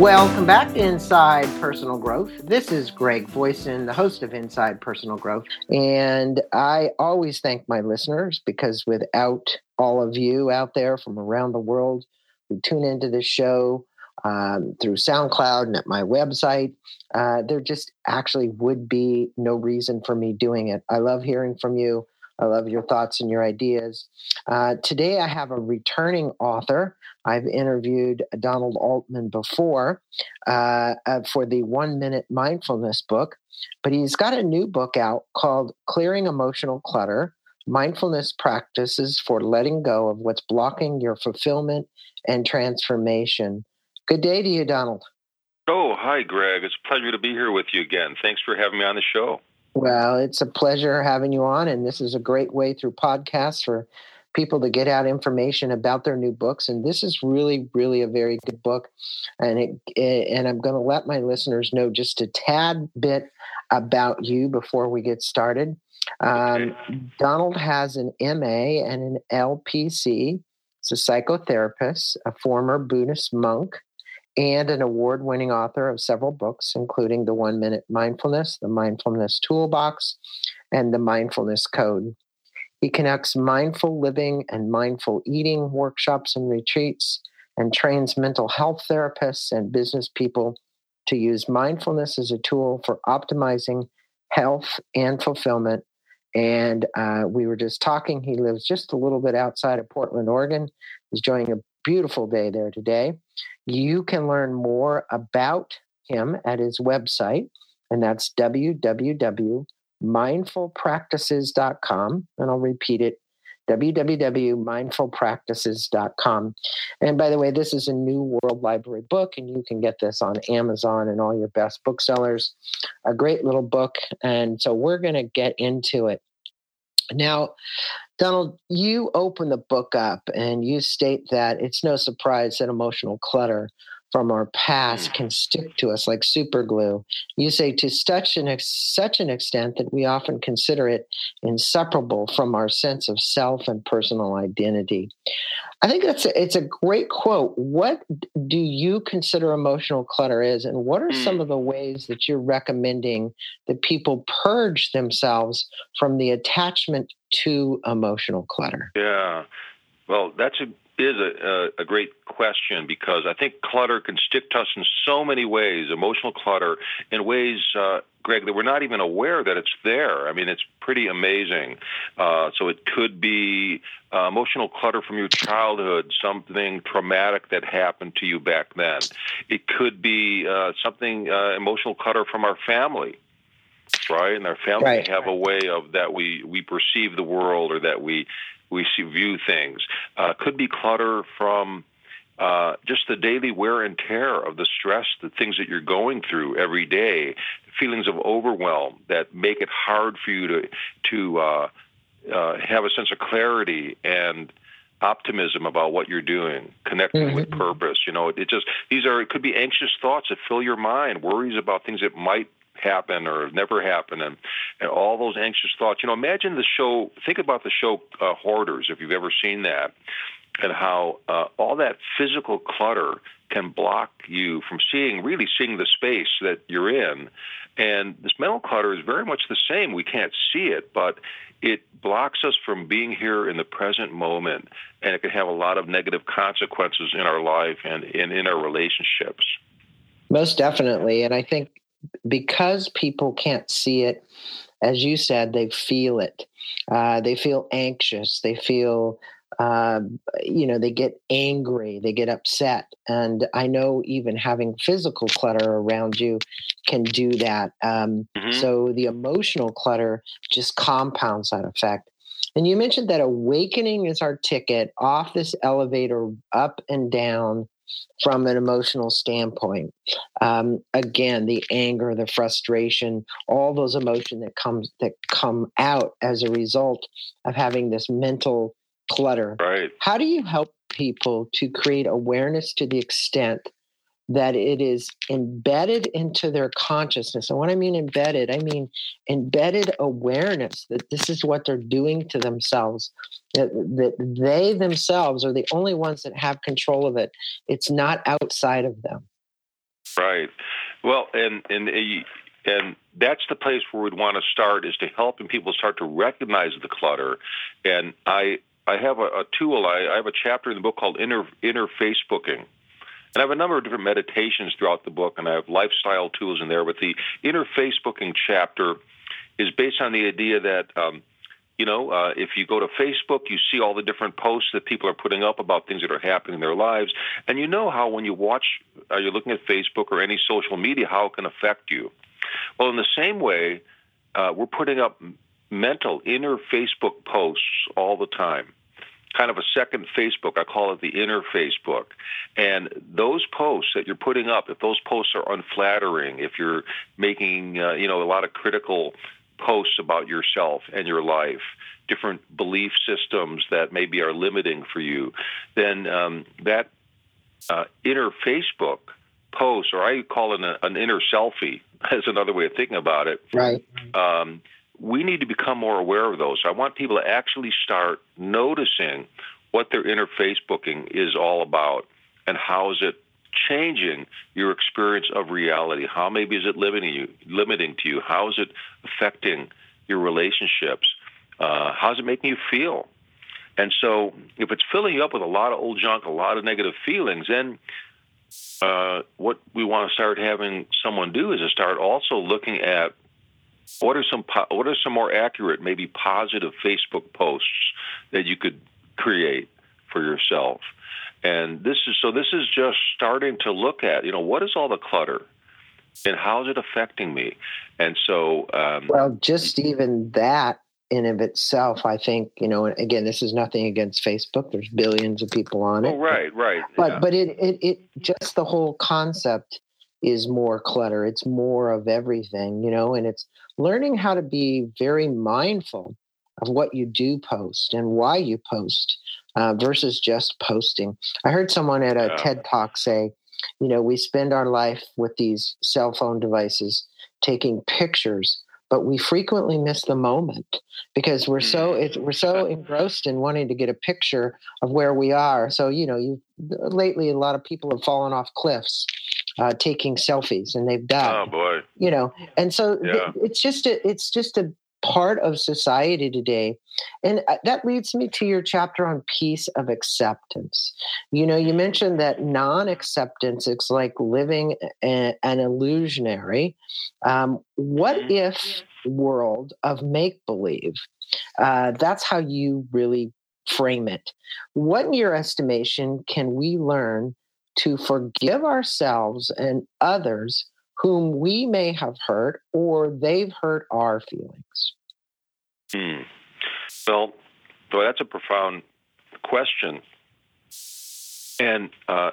Welcome back to Inside Personal Growth. This is Greg Voisin, the host of Inside Personal Growth. And I always thank my listeners because without all of you out there from around the world who tune into this show um, through SoundCloud and at my website, uh, there just actually would be no reason for me doing it. I love hearing from you. I love your thoughts and your ideas. Uh, today, I have a returning author. I've interviewed Donald Altman before uh, uh, for the One Minute Mindfulness book, but he's got a new book out called Clearing Emotional Clutter Mindfulness Practices for Letting Go of What's Blocking Your Fulfillment and Transformation. Good day to you, Donald. Oh, hi, Greg. It's a pleasure to be here with you again. Thanks for having me on the show. Well, it's a pleasure having you on, and this is a great way through podcasts for people to get out information about their new books. And this is really, really a very good book. And it, and I'm going to let my listeners know just a tad bit about you before we get started. Um, Donald has an MA and an LPC. He's a psychotherapist, a former Buddhist monk, and an award winning author of several books, including The One Minute Mindfulness, The Mindfulness Toolbox, and The Mindfulness Code. He conducts mindful living and mindful eating workshops and retreats and trains mental health therapists and business people to use mindfulness as a tool for optimizing health and fulfillment. And uh, we were just talking. He lives just a little bit outside of Portland, Oregon. He's enjoying a beautiful day there today. You can learn more about him at his website, and that's www.mindfulpractices.com. And I'll repeat it www.mindfulpractices.com. And by the way, this is a New World Library book, and you can get this on Amazon and all your best booksellers. A great little book. And so we're going to get into it. Now, Donald, you open the book up and you state that it's no surprise that emotional clutter from our past mm. can stick to us like super glue. You say to such an, such an extent that we often consider it inseparable from our sense of self and personal identity. I think that's a, it's a great quote. What do you consider emotional clutter is, and what are some mm. of the ways that you're recommending that people purge themselves from the attachment to emotional clutter? Yeah. Well, that's a is a, a, great question because I think clutter can stick to us in so many ways, emotional clutter, in ways, uh, Greg, that we're not even aware that it's there. I mean, it's pretty amazing. Uh, so it could be uh, emotional clutter from your childhood, something traumatic that happened to you back then. It could be uh, something uh, emotional clutter from our family right? And our family right. have a way of that we we perceive the world or that we we see, view things. Uh, could be clutter from uh, just the daily wear and tear of the stress, the things that you're going through every day, feelings of overwhelm that make it hard for you to to uh, uh, have a sense of clarity and optimism about what you're doing, connecting mm-hmm. with purpose. You know, it just these are it could be anxious thoughts that fill your mind, worries about things that might happen or never happen and, and all those anxious thoughts. You know imagine the show think about the show uh, hoarders if you've ever seen that and how uh, all that physical clutter can block you from seeing really seeing the space that you're in. And this mental clutter is very much the same. We can't see it but it blocks us from being here in the present moment and it can have a lot of negative consequences in our life and in, in our relationships. Most definitely and i think because people can't see it, as you said, they feel it. Uh, they feel anxious. They feel, uh, you know, they get angry. They get upset. And I know even having physical clutter around you can do that. Um, mm-hmm. So the emotional clutter just compounds that effect. And you mentioned that awakening is our ticket off this elevator up and down from an emotional standpoint. Um, again, the anger, the frustration, all those emotions that comes that come out as a result of having this mental clutter. Right. How do you help people to create awareness to the extent that it is embedded into their consciousness. And when I mean embedded, I mean embedded awareness that this is what they're doing to themselves, that, that they themselves are the only ones that have control of it. It's not outside of them. Right. Well, and and uh, and that's the place where we'd want to start is to helping people start to recognize the clutter. And I I have a, a tool. I, I have a chapter in the book called Inner Inner Facebooking. And I have a number of different meditations throughout the book, and I have lifestyle tools in there. But the inner Facebooking chapter is based on the idea that um, you know, uh, if you go to Facebook, you see all the different posts that people are putting up about things that are happening in their lives, and you know how when you watch, uh, you're looking at Facebook or any social media, how it can affect you. Well, in the same way, uh, we're putting up mental inner Facebook posts all the time. Kind of a second Facebook. I call it the inner Facebook. And those posts that you're putting up, if those posts are unflattering, if you're making, uh, you know, a lot of critical posts about yourself and your life, different belief systems that maybe are limiting for you, then um, that uh, inner Facebook post, or I call it an inner selfie, as another way of thinking about it. Right. Um, we need to become more aware of those. I want people to actually start noticing what their inner Facebooking is all about and how is it changing your experience of reality? How maybe is it limiting you, limiting to you? How is it affecting your relationships? Uh, how's it making you feel? And so, if it's filling you up with a lot of old junk, a lot of negative feelings, then uh, what we want to start having someone do is to start also looking at what are some po- what are some more accurate, maybe positive Facebook posts that you could create for yourself. And this is so this is just starting to look at, you know, what is all the clutter and how is it affecting me? And so um, Well, just even that in of itself, I think, you know, again, this is nothing against Facebook. There's billions of people on it. Oh, right, right. But yeah. but it, it it just the whole concept is more clutter. It's more of everything, you know, and it's learning how to be very mindful of what you do post and why you post uh, versus just posting. I heard someone at a yeah. TED talk say, you know, we spend our life with these cell phone devices taking pictures, but we frequently miss the moment because we're so it, we're so mm. engrossed in wanting to get a picture of where we are. So you know, you lately a lot of people have fallen off cliffs. Uh, taking selfies and they've died. Oh boy! You know, and so yeah. th- it's just a, it's just a part of society today. And uh, that leads me to your chapter on peace of acceptance. You know, you mentioned that non acceptance is like living a, an illusionary. Um, what mm-hmm. if world of make believe? Uh, that's how you really frame it. What, in your estimation, can we learn to forgive ourselves and others whom we may have hurt or they've hurt our feelings? Hmm. Well, that's a profound question. And uh,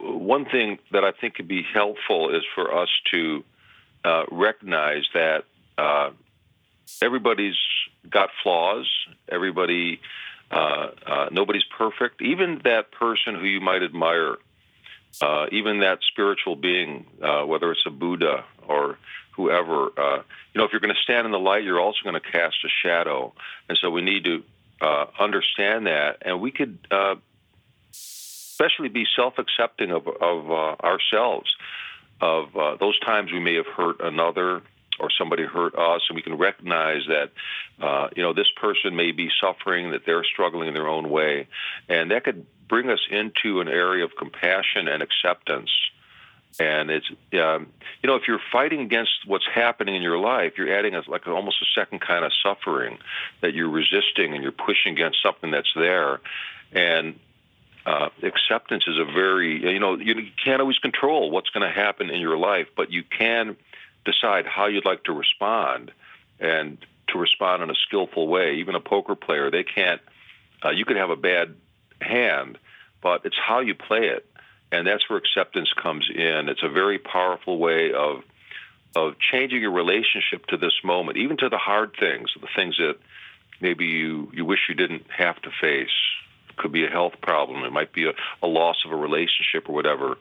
one thing that I think could be helpful is for us to uh, recognize that uh, everybody's got flaws. Everybody, uh, uh, nobody's perfect. Even that person who you might admire uh, even that spiritual being, uh, whether it's a Buddha or whoever, uh, you know, if you're going to stand in the light, you're also going to cast a shadow. And so we need to uh, understand that. And we could especially be self accepting of, of ourselves, of those times we may have hurt another or somebody hurt us, and we can recognize that, uh, you know, this person may be suffering, that they're struggling in their own way, and that could bring us into an area of compassion and acceptance. And it's, um, you know, if you're fighting against what's happening in your life, you're adding a, like almost a second kind of suffering that you're resisting and you're pushing against something that's there. And uh, acceptance is a very, you know, you can't always control what's going to happen in your life, but you can decide how you'd like to respond and to respond in a skillful way. Even a poker player, they can't, uh, you could have a bad hand, but it's how you play it. And that's where acceptance comes in. It's a very powerful way of of changing your relationship to this moment, even to the hard things, the things that maybe you, you wish you didn't have to face. It could be a health problem. It might be a, a loss of a relationship or whatever.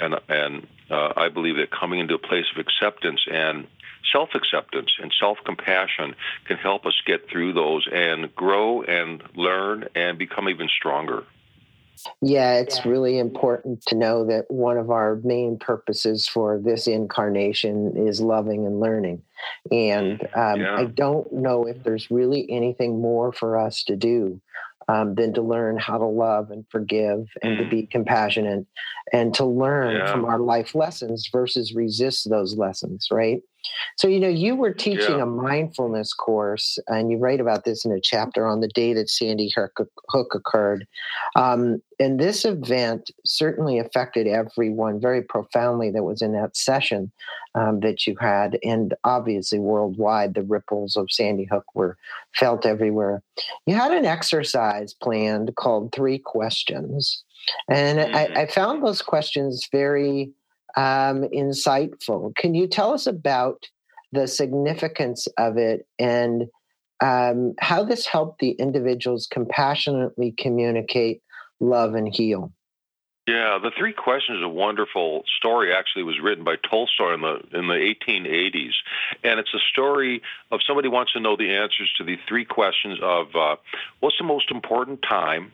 And and uh, I believe that coming into a place of acceptance and self acceptance and self compassion can help us get through those and grow and learn and become even stronger. Yeah, it's really important to know that one of our main purposes for this incarnation is loving and learning. And um, yeah. I don't know if there's really anything more for us to do um, than to learn how to love and forgive and to be mm. compassionate and to learn yeah. from our life lessons versus resist those lessons, right? So, you know, you were teaching yeah. a mindfulness course, and you write about this in a chapter on the day that Sandy Hook occurred. Um, and this event certainly affected everyone very profoundly that was in that session um, that you had. And obviously, worldwide, the ripples of Sandy Hook were felt everywhere. You had an exercise planned called Three Questions. And mm-hmm. I, I found those questions very um, insightful. Can you tell us about the significance of it and um, how this helped the individuals compassionately communicate, love, and heal? Yeah, the three questions is a wonderful story. Actually, was written by Tolstoy in the in the 1880s, and it's a story of somebody wants to know the answers to the three questions of uh, what's the most important time,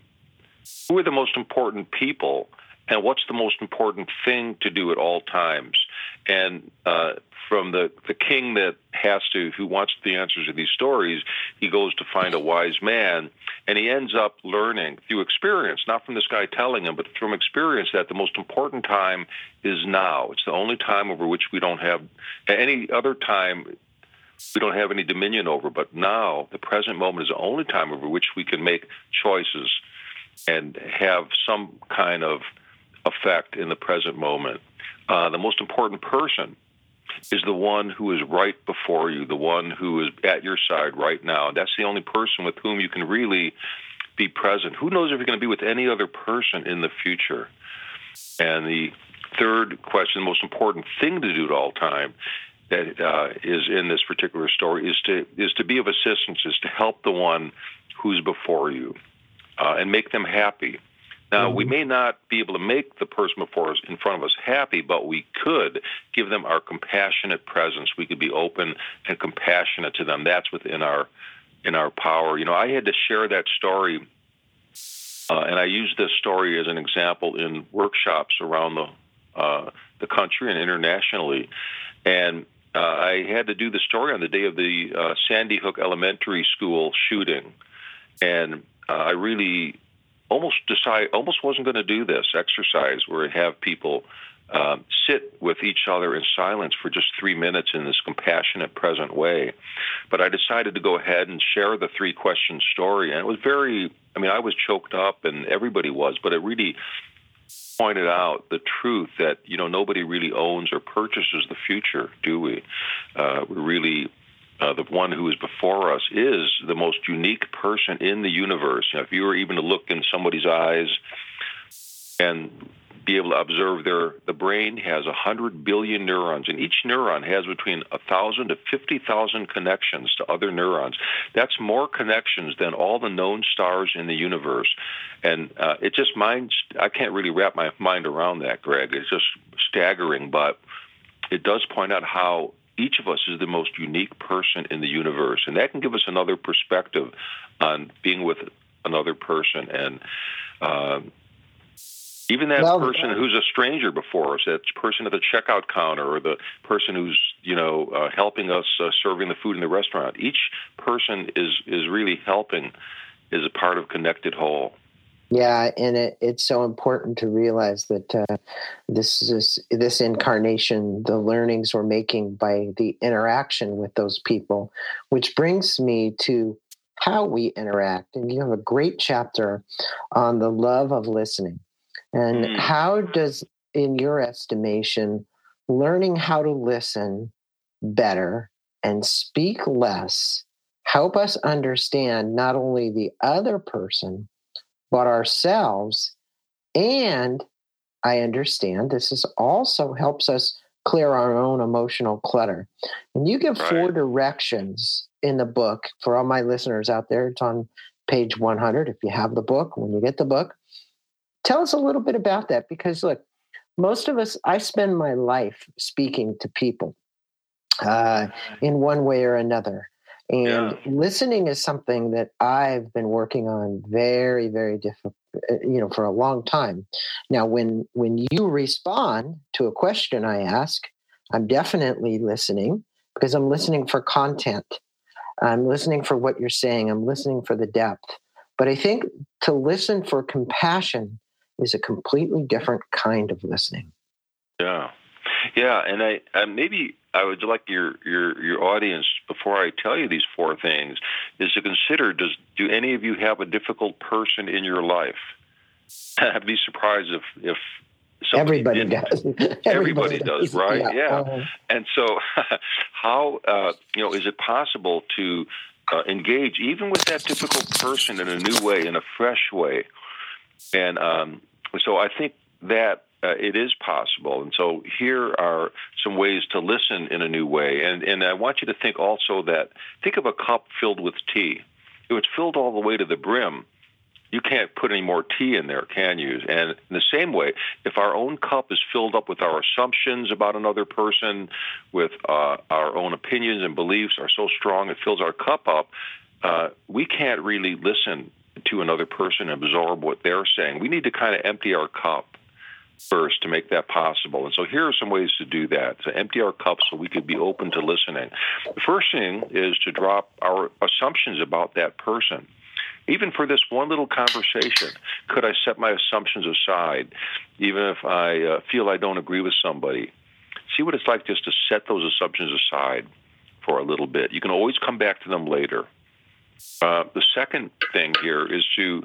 who are the most important people, and what's the most important thing to do at all times. And uh, from the, the king that has to, who wants the answers to these stories, he goes to find a wise man, and he ends up learning through experience, not from this guy telling him, but from experience, that the most important time is now. It's the only time over which we don't have any other time we don't have any dominion over. But now, the present moment is the only time over which we can make choices and have some kind of effect in the present moment. Uh, the most important person is the one who is right before you, the one who is at your side right now. That's the only person with whom you can really be present. Who knows if you're going to be with any other person in the future? And the third question, the most important thing to do at all time, that uh, is in this particular story, is to is to be of assistance, is to help the one who's before you, uh, and make them happy. Now, mm-hmm. we may not be able to make the person before us in front of us happy, but we could give them our compassionate presence. We could be open and compassionate to them. That's within our in our power. You know, I had to share that story, uh, and I used this story as an example in workshops around the uh, the country and internationally. And uh, I had to do the story on the day of the uh, Sandy Hook Elementary School shooting, and uh, I really almost decide almost wasn't going to do this exercise where I have people um, sit with each other in silence for just three minutes in this compassionate, present way. But I decided to go ahead and share the three question story, and it was very. I mean, I was choked up, and everybody was, but it really pointed out the truth that you know nobody really owns or purchases the future, do we? Uh, we really uh, the one who is before us is the most unique person in the universe. You know, if you were even to look in somebody's eyes and be able to observe their the brain has a hundred billion neurons, and each neuron has between a thousand to fifty thousand connections to other neurons. That's more connections than all the known stars in the universe, and uh, it just minds. I can't really wrap my mind around that, Greg. It's just staggering, but it does point out how each of us is the most unique person in the universe, and that can give us another perspective on being with another person and. Uh, even that well, person who's a stranger before us, that person at the checkout counter, or the person who's you know uh, helping us uh, serving the food in the restaurant, each person is is really helping, is a part of connected whole. Yeah, and it, it's so important to realize that uh, this is this incarnation, the learnings we're making by the interaction with those people, which brings me to how we interact. And you have a great chapter on the love of listening, and mm. how does, in your estimation, learning how to listen better and speak less help us understand not only the other person but ourselves. And I understand this is also helps us clear our own emotional clutter. And you give right. four directions in the book for all my listeners out there. It's on page 100 if you have the book, when you get the book. Tell us a little bit about that because look, most of us, I spend my life speaking to people uh, in one way or another. And yeah. listening is something that I've been working on very, very diff- uh, you know for a long time. Now when when you respond to a question i ask i'm definitely listening because i'm listening for content. I'm listening for what you're saying. I'm listening for the depth. But i think to listen for compassion is a completely different kind of listening. Yeah. Yeah, and I, I maybe I would like your your your audience before I tell you these four things is to consider: Does do any of you have a difficult person in your life? I'd be surprised if if everybody does. everybody, everybody does, right? Yeah. yeah. Uh-huh. And so, how uh, you know is it possible to uh, engage even with that difficult person in a new way, in a fresh way? And um, so, I think that uh, it is possible. And so here are some ways to listen in a new way. And, and I want you to think also that think of a cup filled with tea. If it's filled all the way to the brim, you can't put any more tea in there, can you? And in the same way, if our own cup is filled up with our assumptions about another person, with uh, our own opinions and beliefs are so strong it fills our cup up, uh, we can't really listen to another person and absorb what they're saying. We need to kind of empty our cup first to make that possible. And so here are some ways to do that to empty our cups so we could be open to listening. The first thing is to drop our assumptions about that person. Even for this one little conversation, could I set my assumptions aside, even if I uh, feel I don't agree with somebody? See what it's like just to set those assumptions aside for a little bit. You can always come back to them later. Uh, the second thing here is to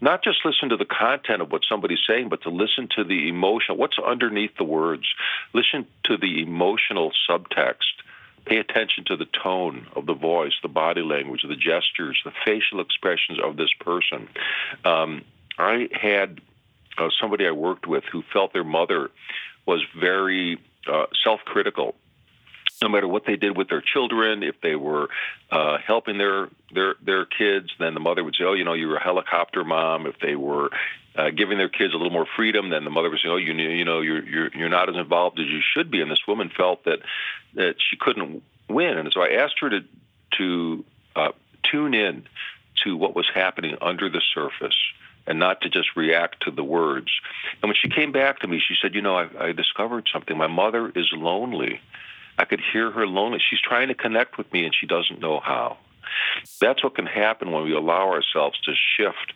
not just listen to the content of what somebody's saying, but to listen to the emotion, what's underneath the words. Listen to the emotional subtext. Pay attention to the tone of the voice, the body language, the gestures, the facial expressions of this person. Um, I had uh, somebody I worked with who felt their mother was very uh, self critical no matter what they did with their children, if they were uh, helping their their their kids, then the mother would say, "Oh, you know, you're a helicopter mom." If they were uh, giving their kids a little more freedom, then the mother would say, "Oh, you you know, you're you're you're not as involved as you should be." And this woman felt that that she couldn't win, and so I asked her to to uh, tune in to what was happening under the surface and not to just react to the words. And when she came back to me, she said, "You know, I, I discovered something. My mother is lonely." I could hear her lonely. She's trying to connect with me and she doesn't know how. That's what can happen when we allow ourselves to shift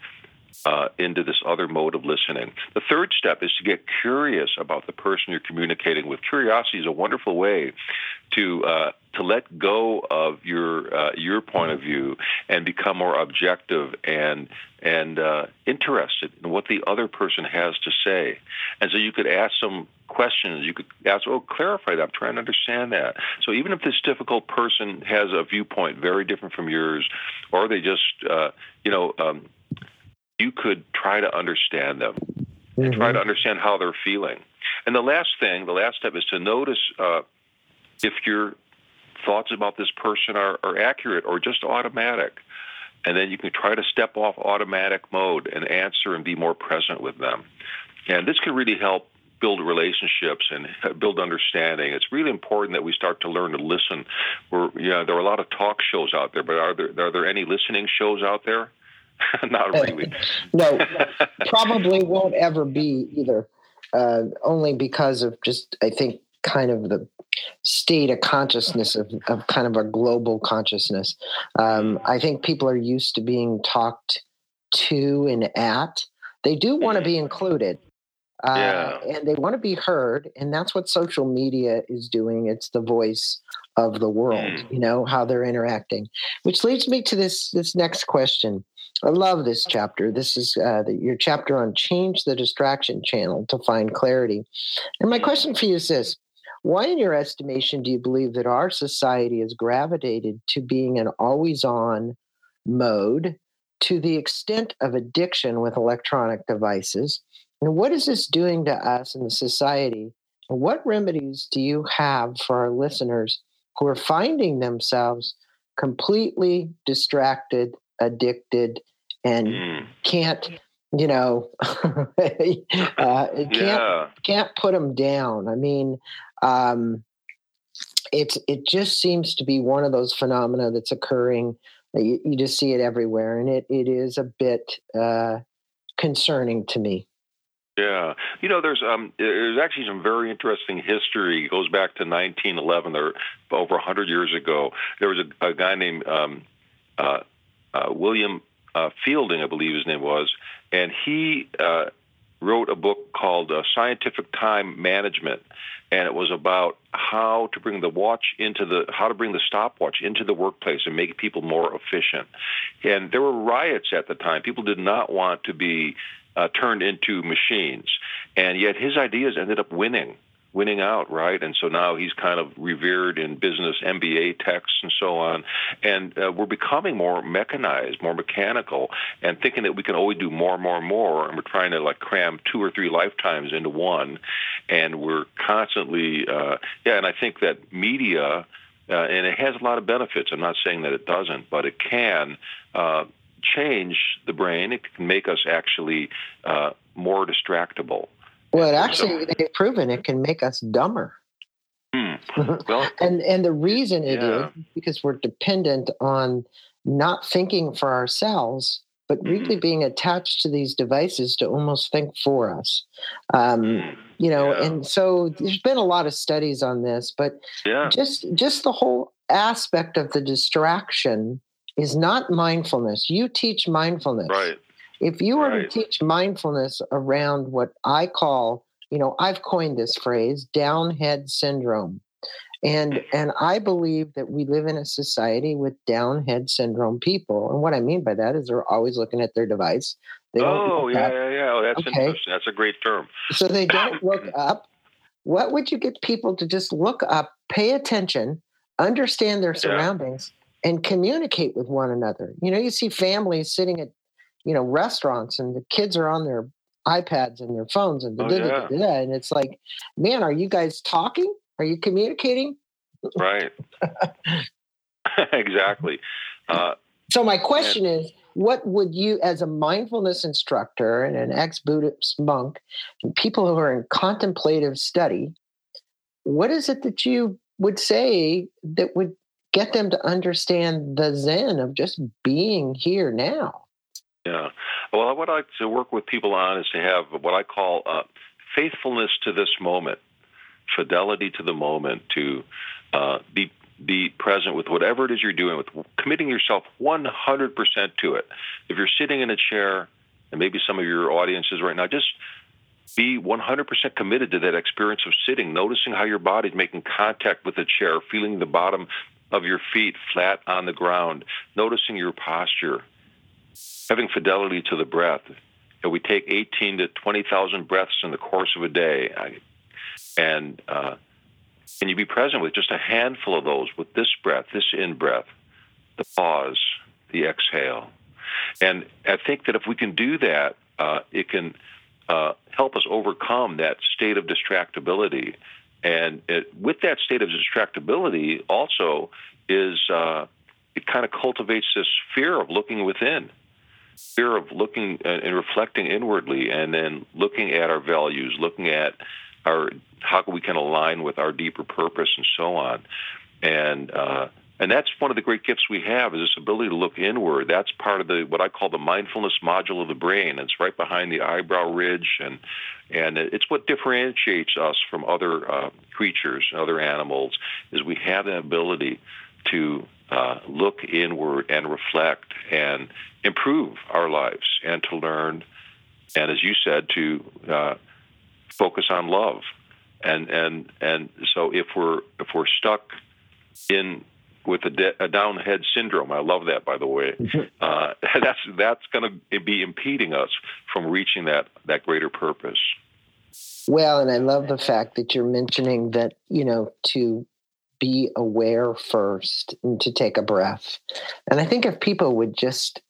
uh, into this other mode of listening. The third step is to get curious about the person you're communicating with. Curiosity is a wonderful way to uh, to let go of your uh, your point of view and become more objective and and uh, interested in what the other person has to say. And so you could ask some questions. You could ask, "Oh, clarify that. I'm trying to understand that." So even if this difficult person has a viewpoint very different from yours, or they just uh, you know um, you could try to understand them mm-hmm. and try to mm-hmm. understand how they're feeling. And the last thing, the last step is to notice uh, if your thoughts about this person are, are accurate or just automatic. And then you can try to step off automatic mode and answer and be more present with them. And this can really help build relationships and build understanding. It's really important that we start to learn to listen. We're, know, there are a lot of talk shows out there, but are there are there any listening shows out there? Not really. no, probably won't ever be either. Uh, only because of just, I think, kind of the state of consciousness of, of kind of a global consciousness. Um, I think people are used to being talked to and at. They do want to be included. Uh, yeah. and they want to be heard and that's what social media is doing it's the voice of the world mm. you know how they're interacting which leads me to this this next question I love this chapter. This is uh, the, your chapter on change the distraction channel to find clarity. And my question for you is this Why, in your estimation, do you believe that our society has gravitated to being an always on mode to the extent of addiction with electronic devices? And what is this doing to us in the society? And what remedies do you have for our listeners who are finding themselves completely distracted addicted and mm. can't you know uh, can't yeah. can't put them down i mean um, it's it just seems to be one of those phenomena that's occurring you, you just see it everywhere and it, it is a bit uh, concerning to me. Yeah, you know, there's um, there's actually some very interesting history. It goes back to 1911, or over 100 years ago. There was a, a guy named um, uh, uh, William uh, Fielding, I believe his name was, and he uh, wrote a book called uh, Scientific Time Management, and it was about how to bring the watch into the how to bring the stopwatch into the workplace and make people more efficient. And there were riots at the time. People did not want to be uh, turned into machines. And yet his ideas ended up winning, winning out, right? And so now he's kind of revered in business MBA texts and so on. And uh, we're becoming more mechanized, more mechanical, and thinking that we can always do more more more. And we're trying to like cram two or three lifetimes into one. And we're constantly, uh, yeah, and I think that media. Uh, and it has a lot of benefits. I'm not saying that it doesn't, but it can uh, change the brain. It can make us actually uh, more distractible. Well, it actually, so, they've proven it can make us dumber. Hmm. Well, and and the reason it yeah. is because we're dependent on not thinking for ourselves, but really being attached to these devices to almost think for us. Um, mm. You know, yeah. and so there's been a lot of studies on this, but yeah. just just the whole aspect of the distraction is not mindfulness. You teach mindfulness. Right. If you were right. to teach mindfulness around what I call, you know, I've coined this phrase, downhead syndrome. And mm. and I believe that we live in a society with downhead syndrome people. And what I mean by that is they're always looking at their device. They oh, yeah, yeah, yeah. Oh, that's okay. interesting. That's a great term. So they don't look up. What would you get people to just look up, pay attention, understand their surroundings, and communicate with one another. You know, you see families sitting at, you know, restaurants and the kids are on their iPads and their phones and, oh, yeah. and it's like, man, are you guys talking? Are you communicating? Right. exactly. Uh, so my question and- is, what would you, as a mindfulness instructor and an ex-Buddhist monk, and people who are in contemplative study, what is it that you would say that would get them to understand the zen of just being here now. Yeah. Well, what I like to work with people on is to have what I call uh, faithfulness to this moment, fidelity to the moment, to uh, be be present with whatever it is you're doing, with committing yourself 100% to it. If you're sitting in a chair, and maybe some of your audiences right now, just be 100% committed to that experience of sitting, noticing how your body's making contact with the chair, feeling the bottom of your feet flat on the ground, noticing your posture, having fidelity to the breath. And we take 18 to 20,000 breaths in the course of a day. And uh, can you be present with just a handful of those, with this breath, this in breath, the pause, the exhale? And I think that if we can do that, uh, it can uh, help us overcome that state of distractibility and it, with that state of distractibility, also is uh, it kind of cultivates this fear of looking within, fear of looking and reflecting inwardly, and then looking at our values, looking at our how can we can align with our deeper purpose, and so on. And uh, and that's one of the great gifts we have is this ability to look inward. That's part of the what I call the mindfulness module of the brain. It's right behind the eyebrow ridge, and and it's what differentiates us from other uh, creatures, other animals, is we have the ability to uh, look inward and reflect and improve our lives, and to learn, and as you said, to uh, focus on love. And and and so if we're if we're stuck in with a, de- a downhead syndrome. I love that, by the way. Mm-hmm. Uh, that's that's going to be impeding us from reaching that that greater purpose. Well, and I love the fact that you're mentioning that you know to be aware first and to take a breath. And I think if people would just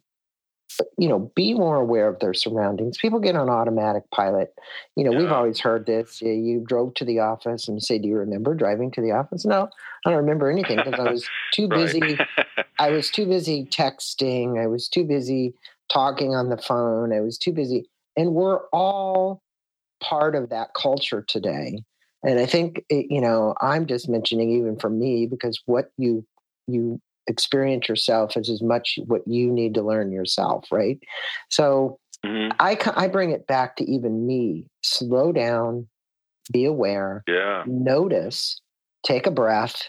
you know, be more aware of their surroundings. People get on automatic pilot. You know, yeah. we've always heard this. You drove to the office and you say, Do you remember driving to the office? No, I don't remember anything because I was too busy. I was too busy texting. I was too busy talking on the phone. I was too busy. And we're all part of that culture today. And I think, it, you know, I'm just mentioning even for me because what you you experience yourself is as much what you need to learn yourself, right? So mm-hmm. I, I bring it back to even me slow down, be aware, yeah. notice, take a breath,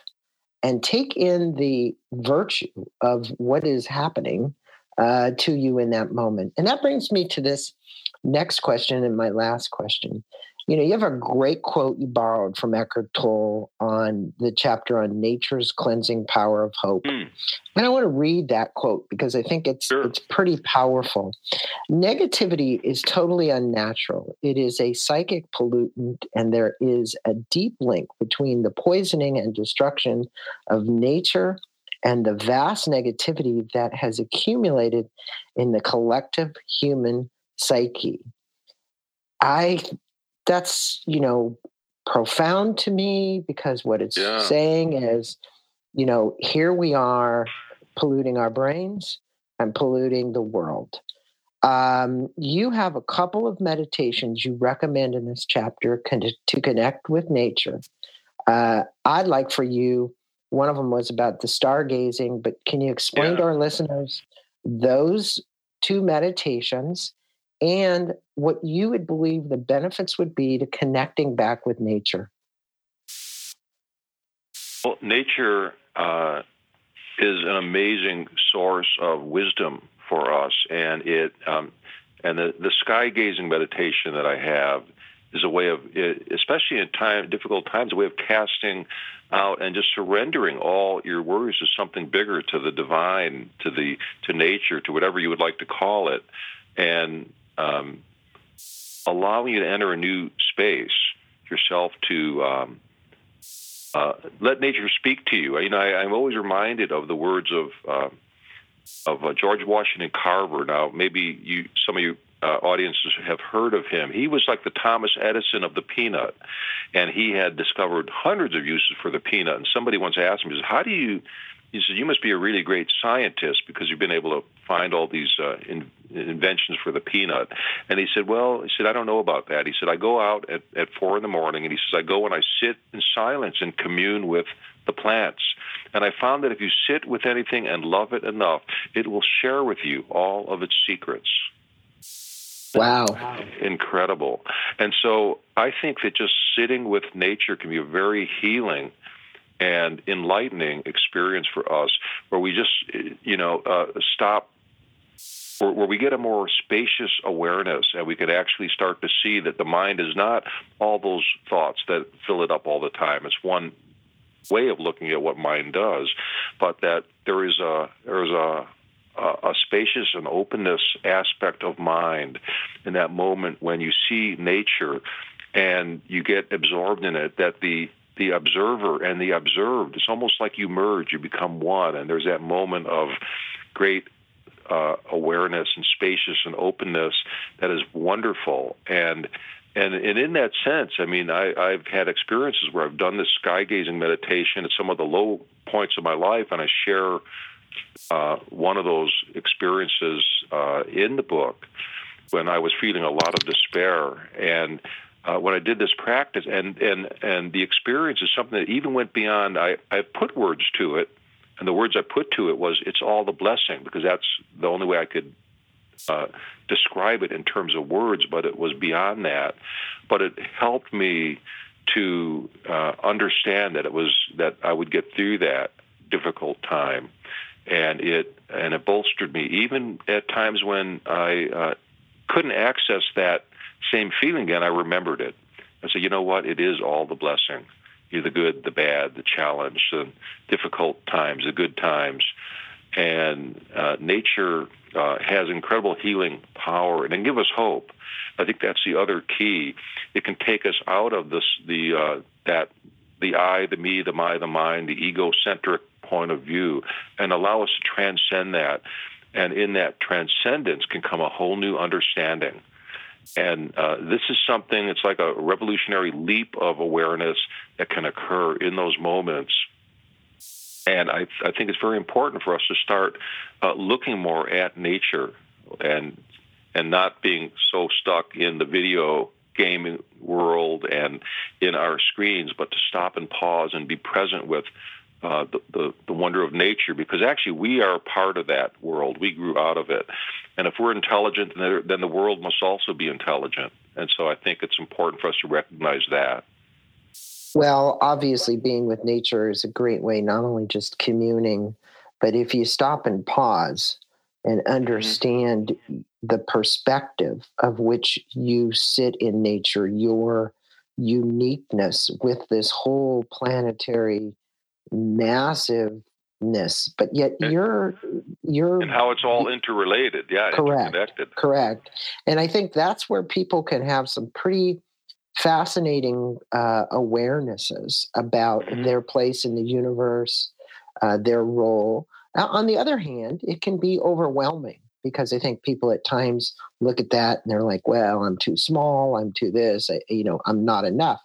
and take in the virtue of what is happening uh, to you in that moment. And that brings me to this next question and my last question you know, you have a great quote you borrowed from Eckhart Tolle on the chapter on nature's cleansing power of hope. Mm. And I want to read that quote because I think it's sure. it's pretty powerful. Negativity is totally unnatural. It is a psychic pollutant and there is a deep link between the poisoning and destruction of nature and the vast negativity that has accumulated in the collective human psyche. I that's you know profound to me because what it's yeah. saying is you know here we are polluting our brains and polluting the world um, you have a couple of meditations you recommend in this chapter con- to connect with nature uh, i'd like for you one of them was about the stargazing but can you explain yeah. to our listeners those two meditations and what you would believe the benefits would be to connecting back with nature. Well, nature uh, is an amazing source of wisdom for us, and it um, and the, the sky gazing meditation that I have is a way of, especially in time difficult times, a way of casting out and just surrendering all your worries to something bigger, to the divine, to the to nature, to whatever you would like to call it, and um, allowing you to enter a new space yourself to um, uh, let nature speak to you. You know, I, am always reminded of the words of uh, of uh, George Washington Carver. Now, maybe you, some of you uh, audiences have heard of him. He was like the Thomas Edison of the peanut, and he had discovered hundreds of uses for the peanut. And somebody once asked him, "How do you he said, "You must be a really great scientist because you've been able to find all these uh, in, inventions for the peanut." And he said, "Well, he said I don't know about that." He said, "I go out at, at four in the morning, and he says I go and I sit in silence and commune with the plants. And I found that if you sit with anything and love it enough, it will share with you all of its secrets." Wow. Incredible. And so I think that just sitting with nature can be a very healing and enlightening experience for us where we just, you know, uh, stop where, where, we get a more spacious awareness and we can actually start to see that the mind is not all those thoughts that fill it up all the time. It's one way of looking at what mind does, but that there is a there is a a, spacious and openness aspect of mind in that moment when you see nature and you get absorbed in it that the the observer and the observed. It's almost like you merge, you become one, and there's that moment of great uh, awareness and spacious and openness that is wonderful. And and and in that sense, I mean, I, I've had experiences where I've done this sky gazing meditation at some of the low points of my life, and I share uh, one of those experiences uh, in the book when I was feeling a lot of despair and uh, when I did this practice, and and and the experience is something that even went beyond. I I put words to it, and the words I put to it was it's all the blessing because that's the only way I could uh, describe it in terms of words. But it was beyond that. But it helped me to uh, understand that it was that I would get through that difficult time, and it and it bolstered me even at times when I uh, couldn't access that same feeling again, I remembered it. I said, you know what? It is all the blessing. You're the good, the bad, the challenge, the difficult times, the good times. And uh, nature uh, has incredible healing power and can give us hope. I think that's the other key. It can take us out of this, the uh, that the I, the me, the my, the mind, the egocentric point of view, and allow us to transcend that. And in that transcendence can come a whole new understanding and uh, this is something, it's like a revolutionary leap of awareness that can occur in those moments. And I, I think it's very important for us to start uh, looking more at nature and and not being so stuck in the video gaming world and in our screens, but to stop and pause and be present with uh, the, the, the wonder of nature because actually we are part of that world. We grew out of it. And if we're intelligent, then the world must also be intelligent. And so I think it's important for us to recognize that. Well, obviously, being with nature is a great way, not only just communing, but if you stop and pause and mm-hmm. understand the perspective of which you sit in nature, your uniqueness with this whole planetary massiveness, but yet you're you're and how it's all interrelated. Yeah, correct, correct. And I think that's where people can have some pretty fascinating uh, awarenesses about mm-hmm. their place in the universe, uh, their role. Now, on the other hand, it can be overwhelming because I think people at times look at that and they're like, well, I'm too small, I'm too this, I, you know, I'm not enough.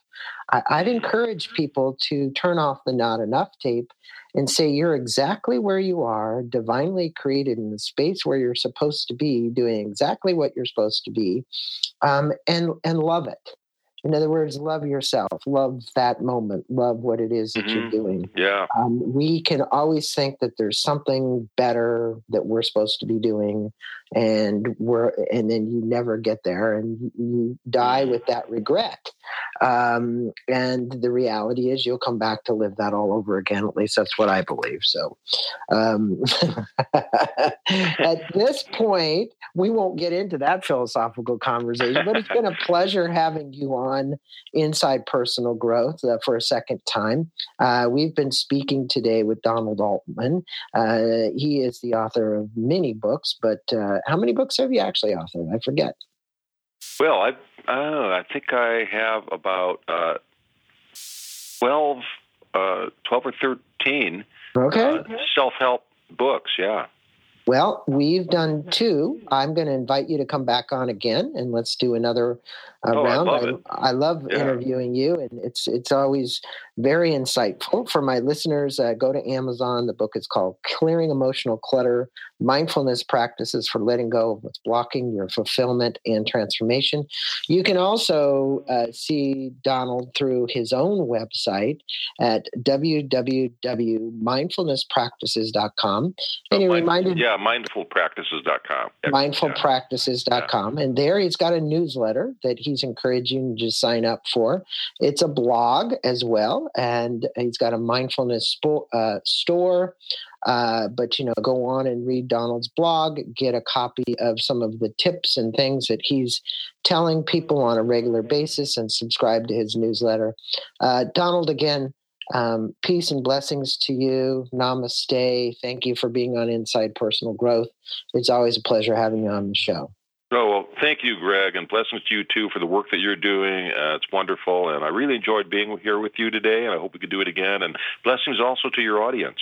I, I'd encourage people to turn off the not enough tape and say, you're exactly where you are, divinely created in the space where you're supposed to be, doing exactly what you're supposed to be, um, and, and love it. In other words, love yourself, love that moment, love what it is that mm-hmm. you're doing. Yeah. Um, we can always think that there's something better that we're supposed to be doing, and we're and then you never get there, and you die mm-hmm. with that regret. Um, and the reality is, you'll come back to live that all over again. At least that's what I believe. So, um, at this point, we won't get into that philosophical conversation, but it's been a pleasure having you on Inside Personal Growth uh, for a second time. Uh, we've been speaking today with Donald Altman. Uh, he is the author of many books, but uh, how many books have you actually authored? I forget. Well, I uh, I think I have about uh, 12, 12 or 13 okay. self help books, yeah. Well, we've done two. I'm going to invite you to come back on again, and let's do another uh, oh, round. I love, I, I love yeah. interviewing you, and it's it's always very insightful for my listeners. Uh, go to Amazon. The book is called "Clearing Emotional Clutter: Mindfulness Practices for Letting Go of What's Blocking Your Fulfillment and Transformation." You can also uh, see Donald through his own website at www.mindfulnesspractices.com. And he reminded, yeah, mindfulpractices.com. Mindfulpractices.com, and there he's got a newsletter that he's encouraging you to sign up for. It's a blog as well, and he's got a mindfulness spo- uh, store. Uh, but you know, go on and read Donald's blog, get a copy of some of the tips and things that he's telling people on a regular basis, and subscribe to his newsletter. Uh, Donald, again, um, peace and blessings to you. Namaste. Thank you for being on Inside Personal Growth. It's always a pleasure having you on the show. Oh, well, thank you, Greg, and blessings to you too for the work that you're doing. Uh, it's wonderful, and I really enjoyed being here with you today, and I hope we could do it again. And blessings also to your audience.